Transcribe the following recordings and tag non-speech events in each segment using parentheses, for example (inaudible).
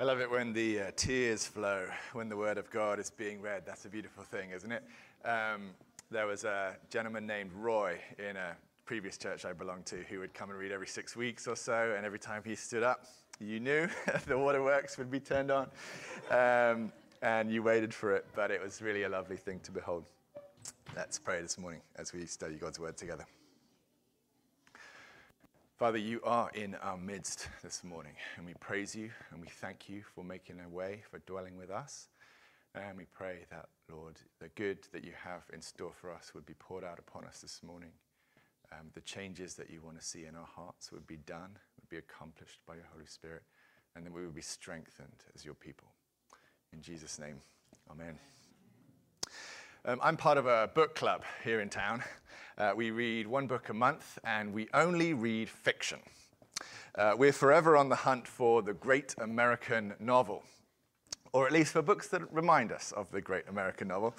I love it when the uh, tears flow when the Word of God is being read. That's a beautiful thing, isn't it? Um, there was a gentleman named Roy in a previous church I belonged to who would come and read every six weeks or so, and every time he stood up, you knew (laughs) the waterworks would be turned on, um, and you waited for it, but it was really a lovely thing to behold. Let's pray this morning as we study God's Word together. Father, you are in our midst this morning, and we praise you and we thank you for making a way, for dwelling with us. And we pray that, Lord, the good that you have in store for us would be poured out upon us this morning. Um, the changes that you want to see in our hearts would be done, would be accomplished by your Holy Spirit, and that we would be strengthened as your people. In Jesus' name, amen. Um, I'm part of a book club here in town. Uh, we read one book a month and we only read fiction. Uh, we're forever on the hunt for the great American novel, or at least for books that remind us of the great American novel.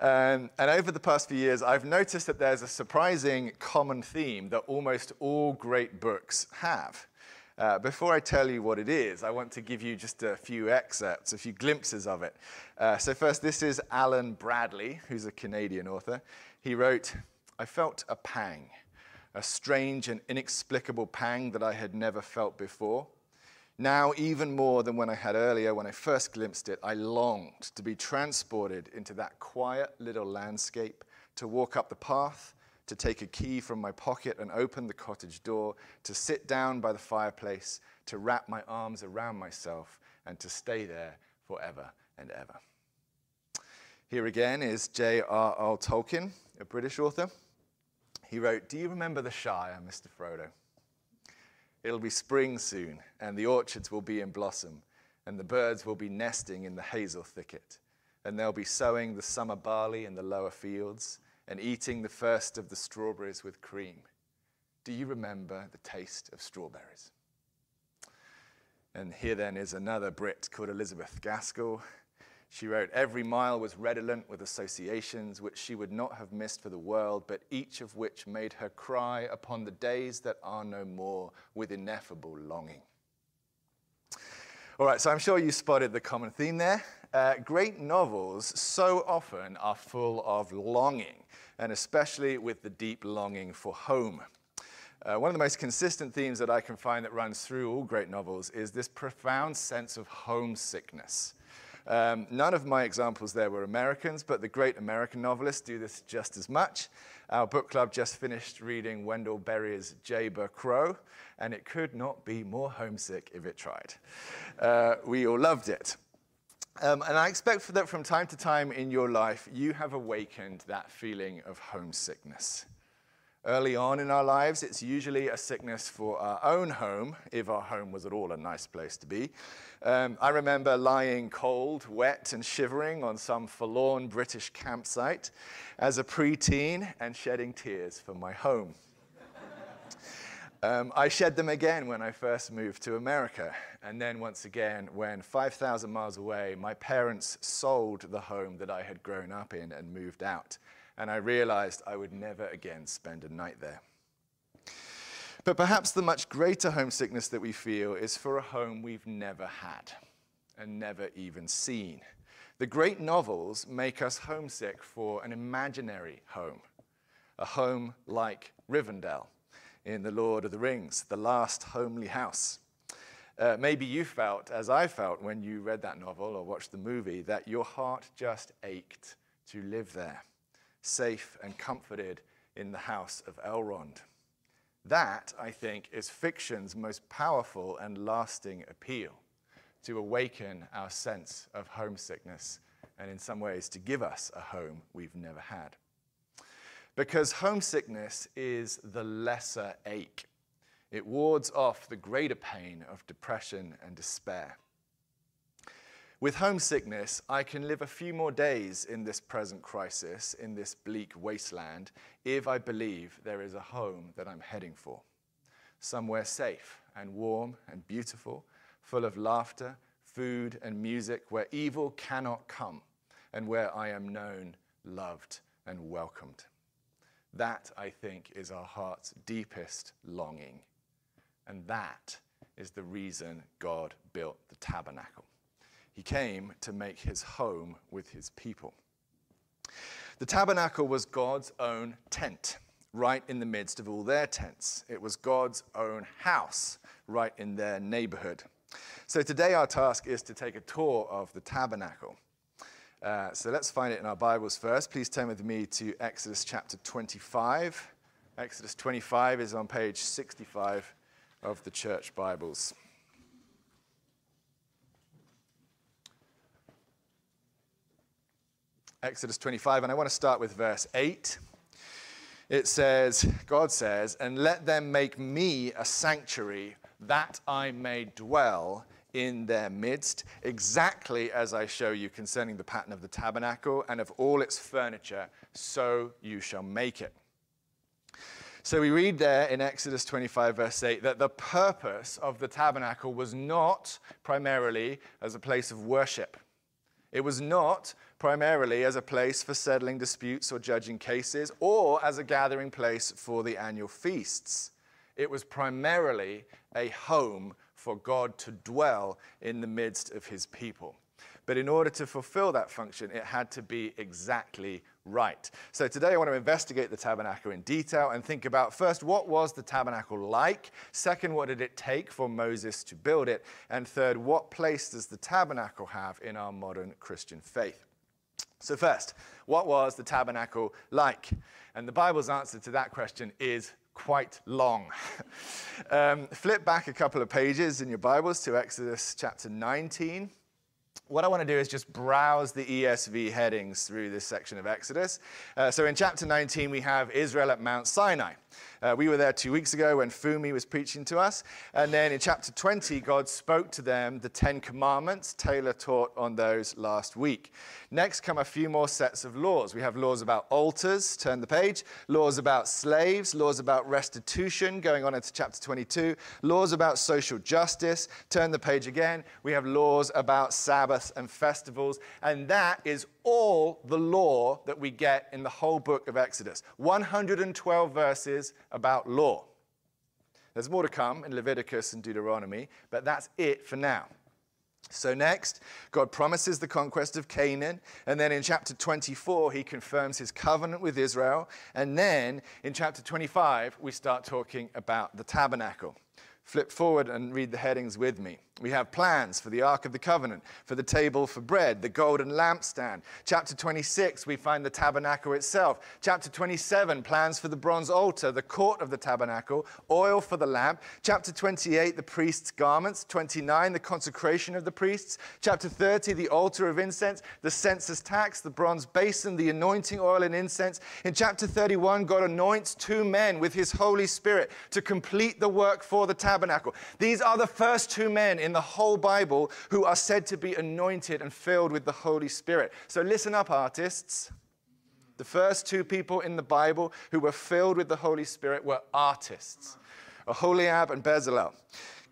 Um, and over the past few years, I've noticed that there's a surprising common theme that almost all great books have. Uh, before I tell you what it is, I want to give you just a few excerpts, a few glimpses of it. Uh, so, first, this is Alan Bradley, who's a Canadian author. He wrote, I felt a pang, a strange and inexplicable pang that I had never felt before. Now, even more than when I had earlier, when I first glimpsed it, I longed to be transported into that quiet little landscape, to walk up the path to take a key from my pocket and open the cottage door, to sit down by the fireplace, to wrap my arms around myself, and to stay there forever and ever. Here again is J.R.R. Tolkien, a British author. He wrote, Do you remember the Shire, Mr. Frodo? It'll be spring soon, and the orchards will be in blossom, and the birds will be nesting in the hazel thicket, and they'll be sowing the summer barley in the lower fields and eating the first of the strawberries with cream. Do you remember the taste of strawberries? And here then is another Brit called Elizabeth Gaskell. She wrote, Every mile was redolent with associations which she would not have missed for the world, but each of which made her cry upon the days that are no more with ineffable longing. All right, so I'm sure you spotted the common theme there. Uh, great novels so often are full of longing, and especially with the deep longing for home. Uh, one of the most consistent themes that I can find that runs through all great novels is this profound sense of homesickness. Um, none of my examples there were Americans, but the great American novelists do this just as much. Our book club just finished reading Wendell Berry's Jayber Crow, and it could not be more homesick if it tried. Uh, we all loved it. Um, and I expect that from time to time in your life, you have awakened that feeling of homesickness. Early on in our lives, it's usually a sickness for our own home, if our home was at all a nice place to be. Um, I remember lying cold, wet, and shivering on some forlorn British campsite as a preteen and shedding tears for my home. Um, I shed them again when I first moved to America, and then once again when 5,000 miles away, my parents sold the home that I had grown up in and moved out, and I realized I would never again spend a night there. But perhaps the much greater homesickness that we feel is for a home we've never had and never even seen. The great novels make us homesick for an imaginary home, a home like Rivendell in The Lord of the Rings, the last homely house. Uh, maybe you felt, as I felt when you read that novel or watched the movie, that your heart just ached to live there, safe and comforted in the house of Elrond. That, I think, is fiction's most powerful and lasting appeal to awaken our sense of homesickness and, in some ways, to give us a home we've never had. Because homesickness is the lesser ache. It wards off the greater pain of depression and despair. With homesickness, I can live a few more days in this present crisis, in this bleak wasteland, if I believe there is a home that I'm heading for. Somewhere safe and warm and beautiful, full of laughter, food, and music, where evil cannot come, and where I am known, loved, and welcomed. That, I think, is our heart's deepest longing. And that is the reason God built the tabernacle. He came to make his home with his people. The tabernacle was God's own tent, right in the midst of all their tents. It was God's own house, right in their neighborhood. So today, our task is to take a tour of the tabernacle. Uh, so let's find it in our Bibles first. Please turn with me to Exodus chapter 25. Exodus 25 is on page 65 of the church Bibles. Exodus 25, and I want to start with verse 8. It says, God says, and let them make me a sanctuary that I may dwell in their midst, exactly as I show you concerning the pattern of the tabernacle and of all its furniture, so you shall make it. So we read there in Exodus 25, verse 8, that the purpose of the tabernacle was not primarily as a place of worship. It was not primarily as a place for settling disputes or judging cases or as a gathering place for the annual feasts. It was primarily a home for God to dwell in the midst of his people. But in order to fulfill that function, it had to be exactly right. So today I want to investigate the tabernacle in detail and think about first, what was the tabernacle like? Second, what did it take for Moses to build it? And third, what place does the tabernacle have in our modern Christian faith? So, first, what was the tabernacle like? And the Bible's answer to that question is quite long. (laughs) um, flip back a couple of pages in your Bibles to Exodus chapter 19 what I want to do is just browse the ESV headings through this section of Exodus. Uh, so in chapter 19, we have Israel at Mount Sinai. Uh, we were there two weeks ago when Fumi was preaching to us. And then in chapter 20, God spoke to them the Ten Commandments. Taylor taught on those last week. Next come a few more sets of laws. We have laws about altars, turn the page, laws about slaves, laws about restitution, going on into chapter 22, laws about social justice, turn the page again. We have laws about Sabbaths and festivals. And that is all the law that we get in the whole book of Exodus 112 verses about law. There's more to come in Leviticus and Deuteronomy, but that's it for now. So, next, God promises the conquest of Canaan. And then in chapter 24, he confirms his covenant with Israel. And then in chapter 25, we start talking about the tabernacle. Flip forward and read the headings with me. We have plans for the Ark of the Covenant, for the table for bread, the golden lampstand. Chapter 26, we find the tabernacle itself. Chapter 27, plans for the bronze altar, the court of the tabernacle, oil for the lamp. Chapter 28, the priest's garments. 29, the consecration of the priests. Chapter 30, the altar of incense, the census tax, the bronze basin, the anointing oil and incense. In chapter 31, God anoints two men with his Holy Spirit to complete the work for the tabernacle. These are the first two men in the whole Bible who are said to be anointed and filled with the Holy Spirit. So listen up, artists. The first two people in the Bible who were filled with the Holy Spirit were artists, Aholiab and Bezalel.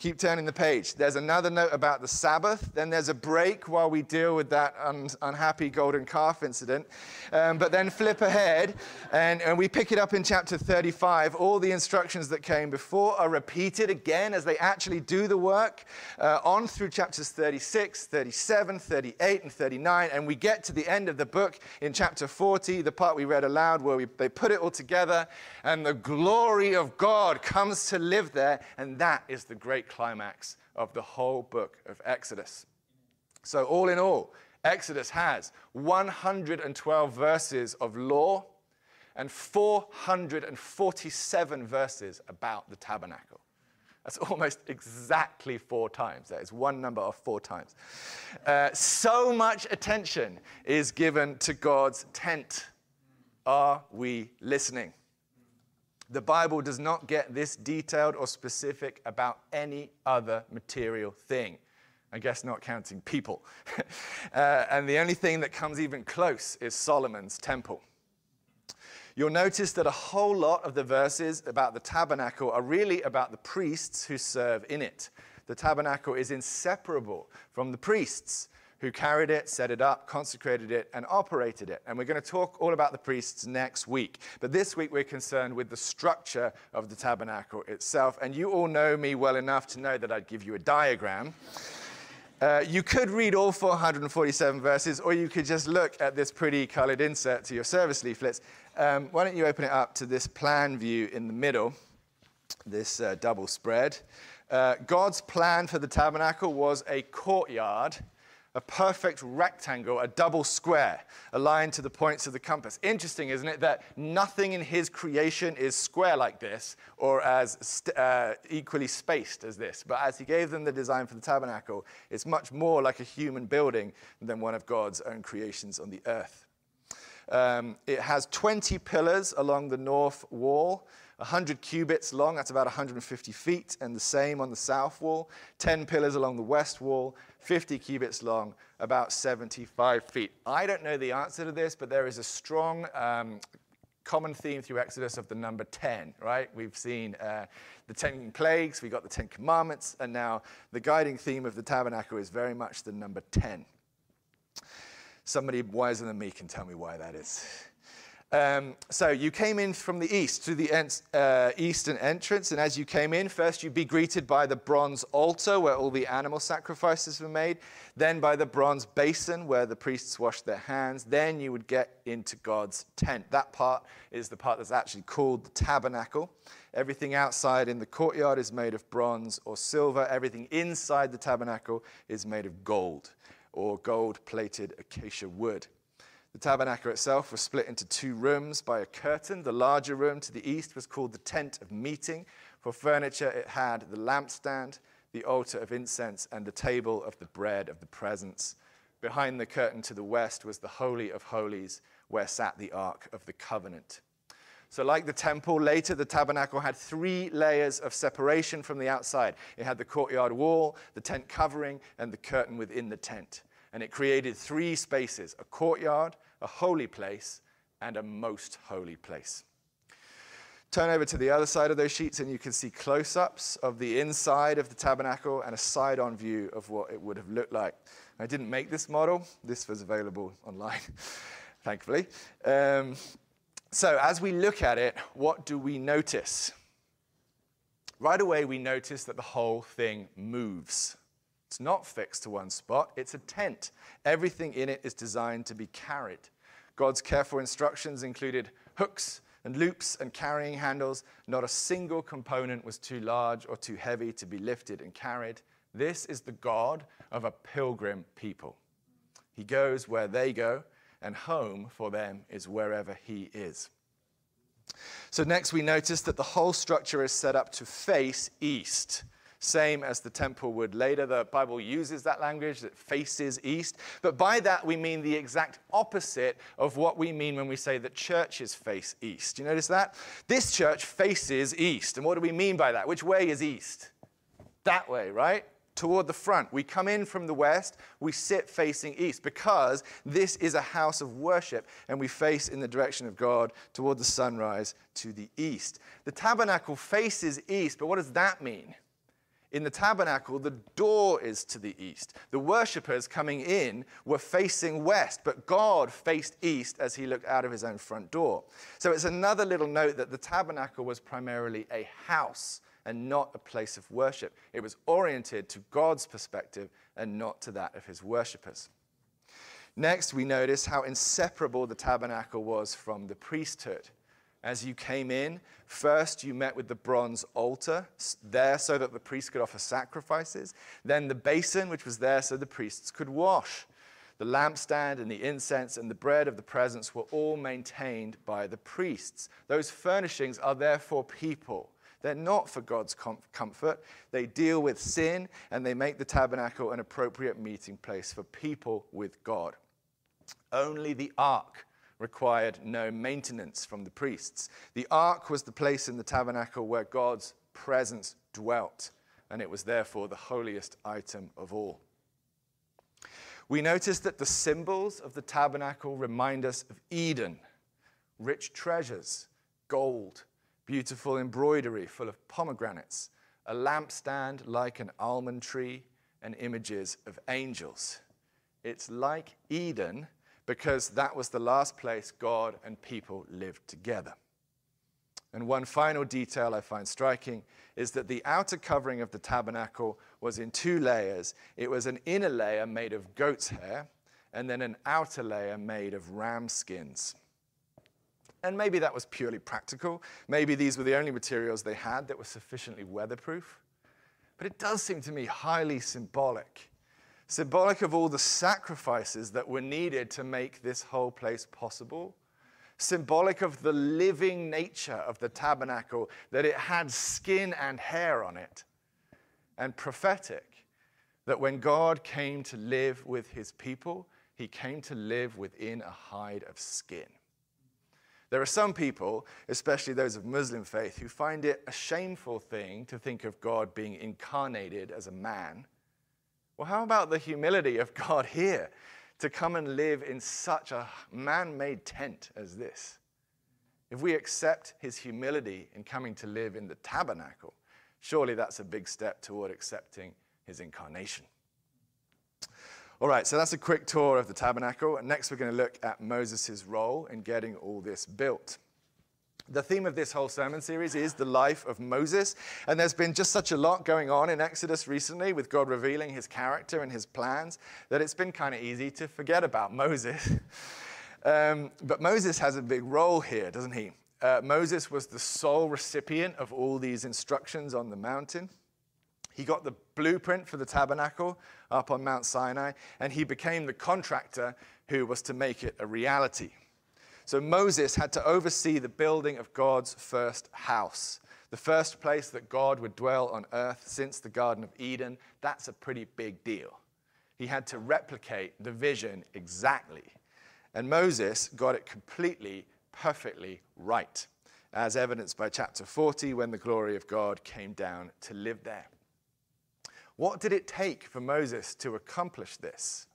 Keep turning the page. There's another note about the Sabbath. Then there's a break while we deal with that un- unhappy golden calf incident. Um, but then flip ahead, and, and we pick it up in chapter 35. All the instructions that came before are repeated again as they actually do the work, uh, on through chapters 36, 37, 38, and 39. And we get to the end of the book in chapter 40, the part we read aloud, where we, they put it all together, and the glory of God comes to live there. And that is the great climax of the whole book of Exodus. So, all in all, Exodus has 112 verses of law and 447 verses about the tabernacle. That's almost exactly four times. That is one number of four times. Uh, so much attention is given to God's tent. Are we listening? The Bible does not get this detailed or specific about any other material thing. I guess not counting people. (laughs) uh, and the only thing that comes even close is Solomon's temple. You'll notice that a whole lot of the verses about the tabernacle are really about the priests who serve in it. The tabernacle is inseparable from the priests who carried it, set it up, consecrated it, and operated it. And we're going to talk all about the priests next week. But this week we're concerned with the structure of the tabernacle itself. And you all know me well enough to know that I'd give you a diagram. Uh, you could read all 447 verses, or you could just look at this pretty colored insert to your service leaflets. Um, why don't you open it up to this plan view in the middle, this uh, double spread? Uh, God's plan for the tabernacle was a courtyard a perfect rectangle, a double square, aligned to the points of the compass. Interesting, isn't it, that nothing in his creation is square like this or as uh, equally spaced as this. But as he gave them the design for the tabernacle, it's much more like a human building than one of God's own creations on the earth. Um, it has 20 pillars along the north wall. 100 cubits long, that's about 150 feet, and the same on the south wall. 10 pillars along the west wall, 50 cubits long, about 75 feet. I don't know the answer to this, but there is a strong um, common theme through Exodus of the number 10, right? We've seen uh, the 10 plagues, we got the 10 commandments, and now the guiding theme of the tabernacle is very much the number 10. Somebody wiser than me can tell me why that is. Um, so you came in from the east to the en- uh, eastern entrance, and as you came in, first you'd be greeted by the bronze altar where all the animal sacrifices were made, then by the bronze basin where the priests washed their hands. Then you would get into God's tent. That part is the part that's actually called the tabernacle. Everything outside in the courtyard is made of bronze or silver. Everything inside the tabernacle is made of gold or gold plated acacia wood. The tabernacle itself was split into two rooms by a curtain. The larger room to the east was called the tent of meeting. For furniture, it had the lampstand, the altar of incense, and the table of the bread of the presence. Behind the curtain to the west was the Holy of Holies, where sat the Ark of the Covenant. So, like the temple, later the tabernacle had three layers of separation from the outside. It had the courtyard wall, the tent covering, and the curtain within the tent and it created three spaces a courtyard, a holy place, and a most holy place. Turn over to the other side of those sheets, and you can see close ups of the inside of the tabernacle and a side on view of what it would have looked like. I didn't make this model, this was available online, (laughs) thankfully. Um, so, as we look at it, what do we notice? Right away, we notice that the whole thing moves. It's not fixed to one spot, it's a tent. Everything in it is designed to be carried. God's careful instructions included hooks and loops and carrying handles. Not a single component was too large or too heavy to be lifted and carried. This is the God of a pilgrim people. He goes where they go, and home for them is wherever He is. So, next we notice that the whole structure is set up to face east same as the temple would later. The Bible uses that language that faces east. But by that, we mean the exact opposite of what we mean when we say that churches face east. You notice that? This church faces east. And what do we mean by that? Which way is east? That way, right? toward the front. We come in from the west, we sit facing east because this is a house of worship and we face in the direction of God toward the sunrise to the east. The tabernacle faces east, but what does that mean? In the tabernacle, the door is to the east. The worshippers coming in were facing west, but God faced east as he looked out of his own front door. So it's another little note that the tabernacle was primarily a house and not a place of worship. It was oriented to God's perspective and not to that of his worshippers. Next, we notice how inseparable the tabernacle was from the priesthood. As you came in, first you met with the bronze altar, there so that the priests could offer sacrifices. Then the basin, which was there so the priests could wash. The lampstand and the incense and the bread of the presence were all maintained by the priests. Those furnishings are there for people. They're not for God's comfort. They deal with sin and they make the tabernacle an appropriate meeting place for people with God. Only the ark required no maintenance from the priests. The ark was the place in the tabernacle where God's presence dwelt, and it was therefore the holiest item of all. We notice that the symbols of the tabernacle remind us of Eden rich treasures, gold, beautiful embroidery full of pomegranates, a lampstand like an almond tree, and images of angels. It's like Eden because that was the last place God and people lived together. And one final detail I find striking is that the outer covering of the tabernacle was in two layers. It was an inner layer made of goat's hair, and then an outer layer made of ram skins. And maybe that was purely practical. Maybe these were the only materials they had that were sufficiently weatherproof. But it does seem to me highly symbolic. Symbolic of all the sacrifices that were needed to make this whole place possible symbolic of the living nature of the tabernacle, that it had skin and hair on it, and prophetic that when God came to live with his people, he came to live within a hide of skin. There are some people, especially those of Muslim faith, who find it a shameful thing to think of God being incarnated as a man. Well, how about the humility of God here? to come and live in such a man made tent as this. If we accept his humility in coming to live in the tabernacle, surely that's a big step toward accepting his incarnation. All right, so that's a quick tour of the tabernacle. And next, we're going to look at Moses' role in getting all this built. The theme of this whole sermon series is the life of Moses. And there's been just such a lot going on in Exodus recently with God revealing his character and his plans that it's been kind of easy to forget about (laughs) Moses. um, but Moses has a big role here, doesn't he? Uh, Moses was the sole recipient of all these instructions on the mountain. He got the blueprint for the tabernacle up on Mount Sinai, and he became the contractor who was to make it a reality. So Moses had to oversee the building of God's first house, the first place that God would dwell on earth since the Garden of Eden. That's a pretty big deal. He had to replicate the vision exactly. And Moses got it completely, perfectly right, as evidenced by chapter 40 when the glory of God came down to live there. What did it take for Moses to accomplish this?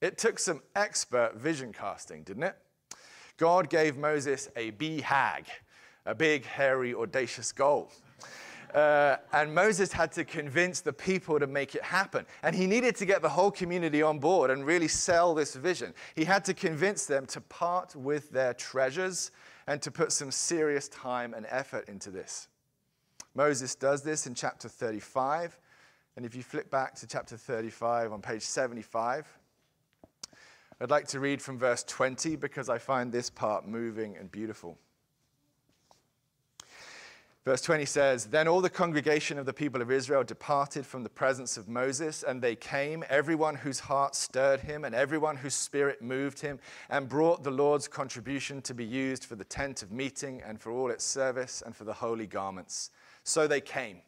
It took some expert vision casting, didn't it? God gave Moses a BHAG, a big, hairy, audacious goal. Uh, and Moses had to convince the people to make it happen. And he needed to get the whole community on board and really sell this vision. He had to convince them to part with their treasures and to put some serious time and effort into this. Moses does this in chapter 35. And if you flip back to chapter 35 on page 75, I'd like to read from verse 20 because I find this part moving and beautiful. Verse 20 says, Then all the congregation of the people of Israel departed from the presence of Moses, and they came, everyone whose heart stirred him, and everyone whose spirit moved him, and brought the Lord's contribution to be used for the tent of meeting, and for all its service, and for the holy garments. So they came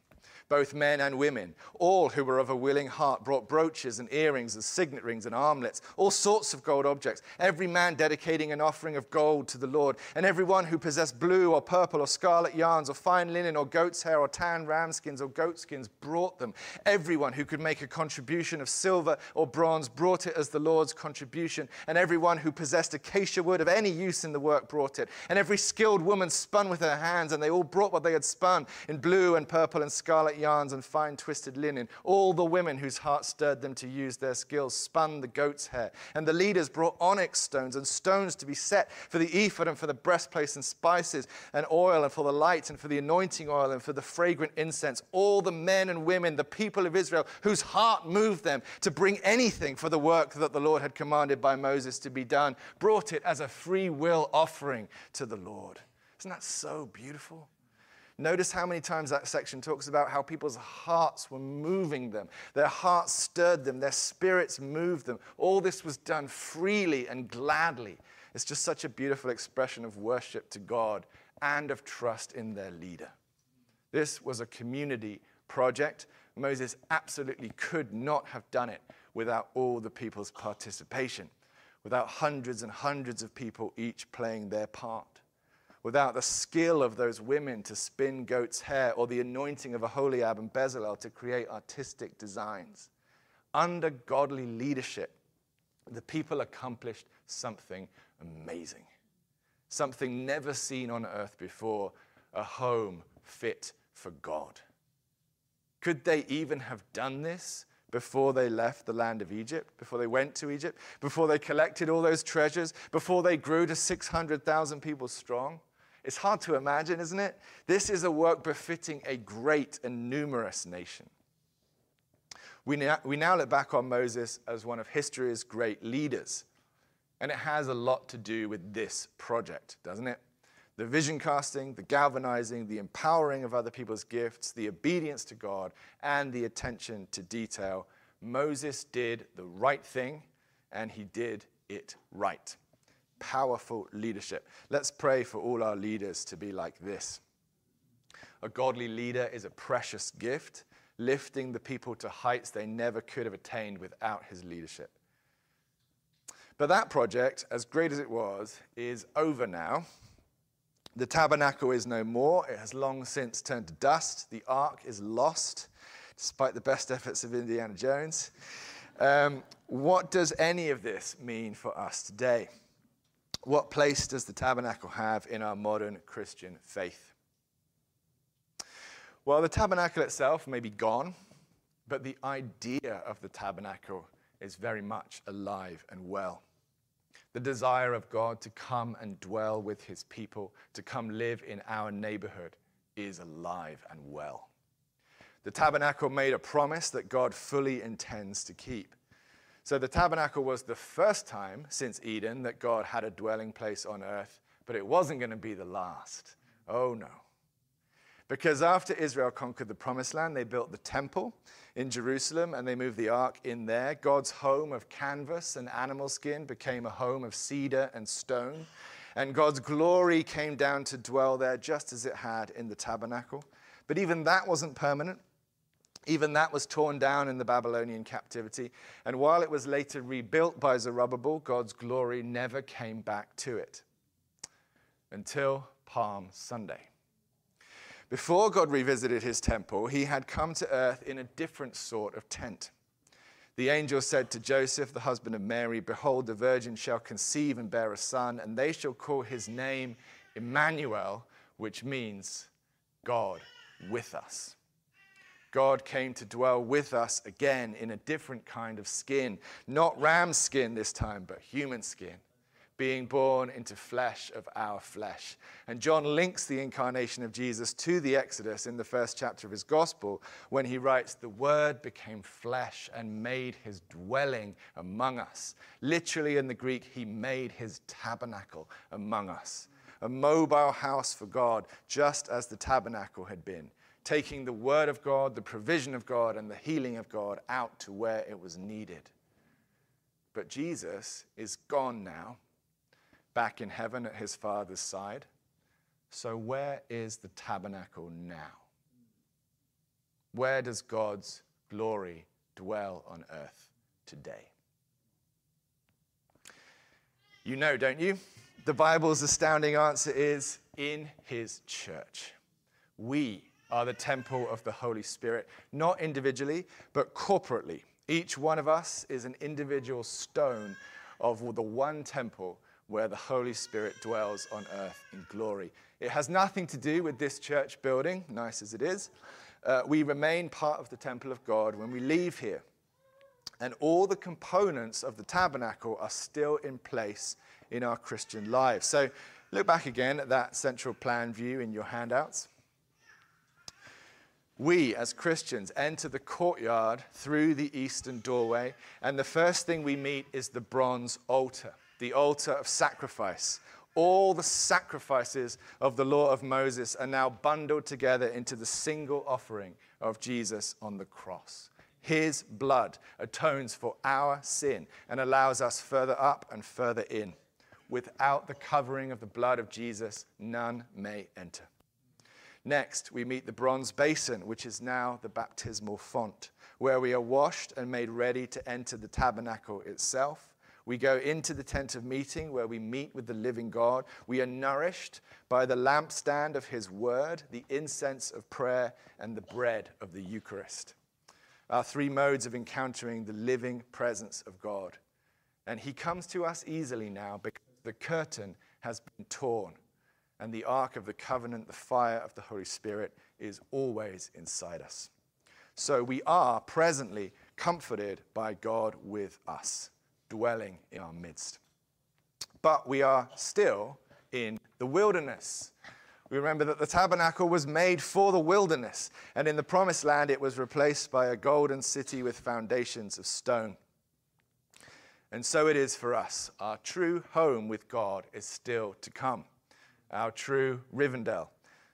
both men and women. All who were of a willing heart brought brooches and earrings and signet rings and armlets, all sorts of gold objects, every man dedicating an offering of gold to the Lord. And every one who possessed blue or purple or scarlet yarns or fine linen or goat's hair or tan ram skins or goat skins brought them. Everyone who could make a contribution of silver or bronze brought it as the Lord's contribution. And everyone who possessed acacia wood of any use in the work brought it. And every skilled woman spun with her hands, and they all brought what they had spun in blue and purple and scarlet yarns and fine twisted linen. All the women whose hearts stirred them to use their skills spun the goat's hair. And the leaders brought onyx stones and stones to be set for the ephod and for the breastplate and spices and oil and for the light and for the anointing oil and for the fragrant incense. All the men and women, the people of Israel, whose heart moved them to bring anything for the work that the Lord had commanded by Moses to be done, brought it as a free will offering to the Lord. Isn't that so beautiful? Notice how many times that section talks about how people's hearts were moving them. Their hearts stirred them, their spirits moved them. All this was done freely and gladly. It's just such a beautiful expression of worship to God and of trust in their leader. This was a community project. Moses absolutely could not have done it without all the people's participation, without hundreds and hundreds of people each playing their part without the skill of those women to spin goat's hair or the anointing of Aholiab and Bezalel to create artistic designs. Under godly leadership, the people accomplished something amazing, something never seen on earth before a home fit for God. Could they even have done this before they left the land of Egypt, before they went to Egypt, before they collected all those treasures, before they grew to 600,000 people strong? It's hard to imagine, isn't it? This is a work befitting a great and numerous nation. We now, we now look back on Moses as one of history's great leaders, and it has a lot to do with this project, doesn't it? the vision casting, the galvanizing, the empowering of other people's gifts, the obedience to God, and the attention to detail. Moses did the right thing, and he did it right. Powerful leadership. Let's pray for all our leaders to be like this. A godly leader is a precious gift, lifting the people to heights they never could have attained without his leadership. But that project, as great as it was, is over now the tabernacle is no more. It has long since turned to dust. The ark is lost, despite the best efforts of Indiana Jones. Um, what does any of this mean for us today? What place does the tabernacle have in our modern Christian faith? Well, the tabernacle itself may be gone, but the idea of the tabernacle is very much alive and well the desire of God to come and dwell with his people, to come live in our neighborhood, is alive and well. The tabernacle made a promise that God fully intends to keep. So the tabernacle was the first time since Eden that God had a dwelling place on earth, but it wasn't going to be the last. Oh no. Because after Israel conquered the promised land, they built the temple in Jerusalem and they moved the ark in there. God's home of canvas and animal skin became a home of cedar and stone. And God's glory came down to dwell there just as it had in the tabernacle. But even that wasn't permanent. Even that was torn down in the Babylonian captivity. And while it was later rebuilt by Zerubbabel, God's glory never came back to it until Palm Sunday. Before God revisited his temple, he had come to earth in a different sort of tent. The angel said to Joseph, the husband of Mary, Behold, the virgin shall conceive and bear a son, and they shall call his name Emmanuel, which means God with us. God came to dwell with us again in a different kind of skin, not ram skin this time, but human skin being born into flesh of our flesh. And John links the incarnation of Jesus to the Exodus in the first chapter of his gospel when he writes, The Word became flesh and made his dwelling among us. Literally in the Greek, he made his tabernacle among us, a mobile house for God, just as the tabernacle had been. Taking the word of God, the provision of God, and the healing of God out to where it was needed. But Jesus is gone now back in heaven at his Father's side. So, where is the tabernacle now? Where does God's glory dwell on earth today? You know, don't you? The Bible's astounding answer is in his church. We are the temple of the Holy Spirit, not individually, but corporately. Each one of us is an individual stone of the one temple where the Holy Spirit dwells on earth in glory. It has nothing to do with this church building, nice as it is. Uh, we remain part of the temple of God when we leave here. And all the components of the tabernacle are still in place in our Christian lives. So look back again at that central plan view in your handouts. We, as Christians, enter the courtyard through the eastern doorway, and the first thing we meet is the bronze altar the altar of sacrifice. All the sacrifices of the law of Moses are now bundled together into the single offering of Jesus on the cross. His blood atones for our sin and allows us further up and further in. Without the covering of the blood of Jesus, none may enter. Next, we meet the bronze basin, which is now the baptismal font, where we are washed and made ready to enter the tabernacle itself we go into the tent of meeting where we meet with the living God. We are nourished by the lampstand of his word, the incense of prayer, and the bread of the Eucharist. Our three modes of encountering the living presence of God. And he comes to us easily now because the curtain has been torn, and the ark of the covenant, the fire of the Holy Spirit, is always inside us. So we are presently comforted by God with us, dwelling in our midst. But we are still in the wilderness. We remember that the tabernacle was made for the wilderness, and in the promised land it was replaced by a golden city with foundations of stone. And so it is for us. Our true home with God is still to come. Our true Rivendell,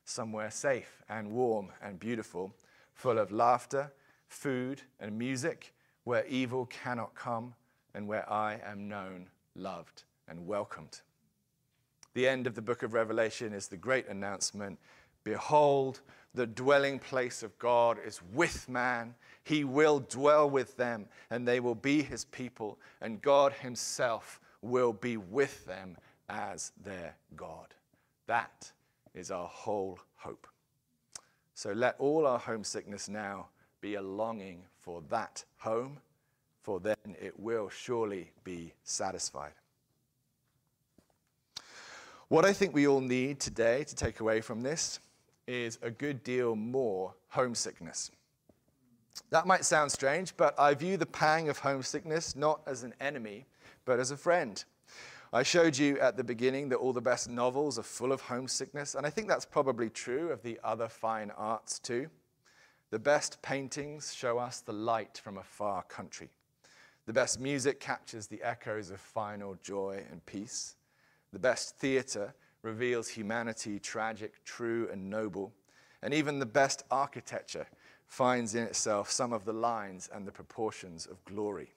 somewhere safe and warm and beautiful, full of laughter, food, and music, where evil cannot come, and where I am known, loved, and welcomed. The end of the book of Revelation is the great announcement Behold, the dwelling place of God is with man. He will dwell with them, and they will be his people, and God himself will be with them as their God. That is our whole hope. So let all our homesickness now be a longing for that home, for then it will surely be satisfied. What I think we all need today to take away from this is a good deal more homesickness. That might sound strange, but I view the pang of homesickness not as an enemy, but as a friend. I showed you at the beginning that all the best novels are full of homesickness, and I think that's probably true of the other fine arts too. The best paintings show us the light from a far country. The best music captures the echoes of final joy and peace. The best theatre reveals humanity tragic, true, and noble. And even the best architecture finds in itself some of the lines and the proportions of glory.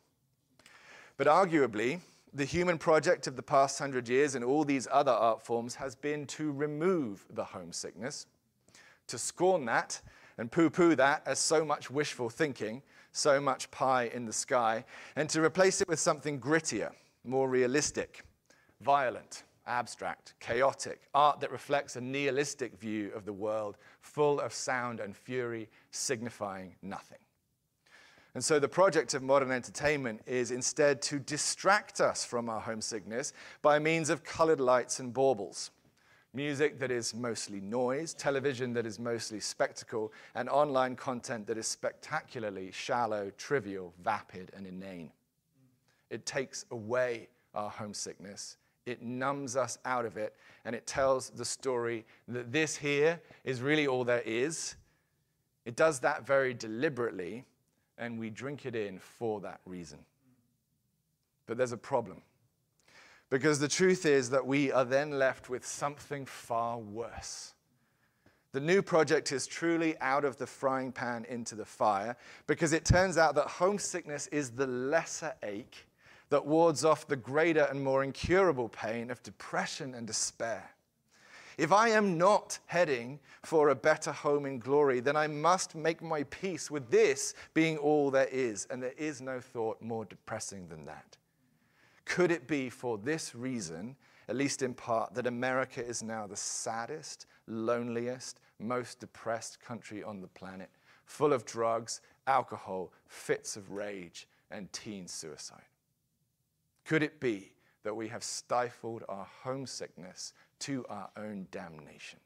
But arguably, the human project of the past hundred years and all these other art forms has been to remove the homesickness, to scorn that and poo poo that as so much wishful thinking, so much pie in the sky, and to replace it with something grittier, more realistic violent, abstract, chaotic, art that reflects a nihilistic view of the world, full of sound and fury, signifying nothing. And so the project of modern entertainment is instead to distract us from our homesickness by means of colored lights and baubles. Music that is mostly noise, television that is mostly spectacle, and online content that is spectacularly shallow, trivial, vapid, and inane. It takes away our homesickness it numbs us out of it, and it tells the story that this here is really all there is. It does that very deliberately, and we drink it in for that reason. But there's a problem. Because the truth is that we are then left with something far worse. The new project is truly out of the frying pan into the fire because it turns out that homesickness is the lesser ache that wards off the greater and more incurable pain of depression and despair. If I am not heading for a better home in glory, then I must make my peace with this being all there is, and there is no thought more depressing than that. Could it be for this reason, at least in part, that America is now the saddest, loneliest, most depressed country on the planet, full of drugs, alcohol, fits of rage, and teen suicide? Could it be that we have stifled our homesickness to our own damnation?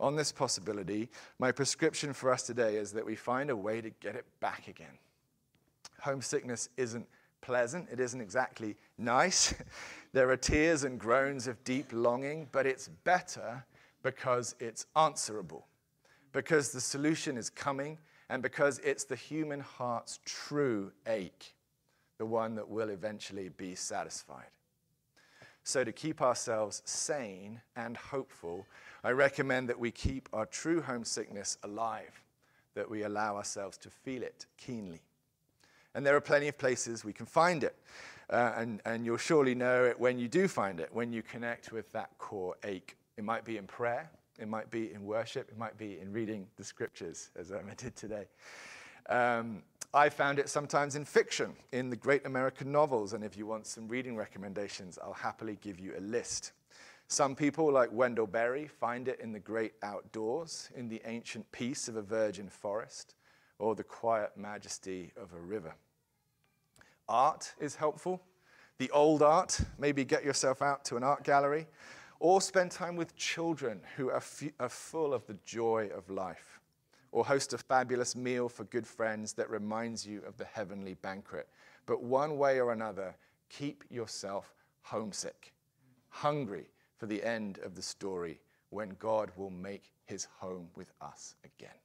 On this possibility, my prescription for us today is that we find a way to get it back again. Homesickness isn't pleasant, it isn't exactly nice. (laughs) there are tears and groans of deep longing, but it's better because it's answerable, because the solution is coming, and because it's the human heart's true ache the one that will eventually be satisfied. So, to keep ourselves sane and hopeful, I recommend that we keep our true homesickness alive, that we allow ourselves to feel it keenly. And there are plenty of places we can find it. Uh, and, and you'll surely know it when you do find it, when you connect with that core ache. It might be in prayer, it might be in worship, it might be in reading the scriptures, as I (laughs) did today. Um, I found it sometimes in fiction, in the great American novels, and if you want some reading recommendations, I'll happily give you a list. Some people, like Wendell Berry, find it in the great outdoors, in the ancient peace of a virgin forest, or the quiet majesty of a river. Art is helpful. The old art, maybe get yourself out to an art gallery, or spend time with children who are, are full of the joy of life or host a fabulous meal for good friends that reminds you of the heavenly banquet. But one way or another, keep yourself homesick, hungry for the end of the story when God will make his home with us again.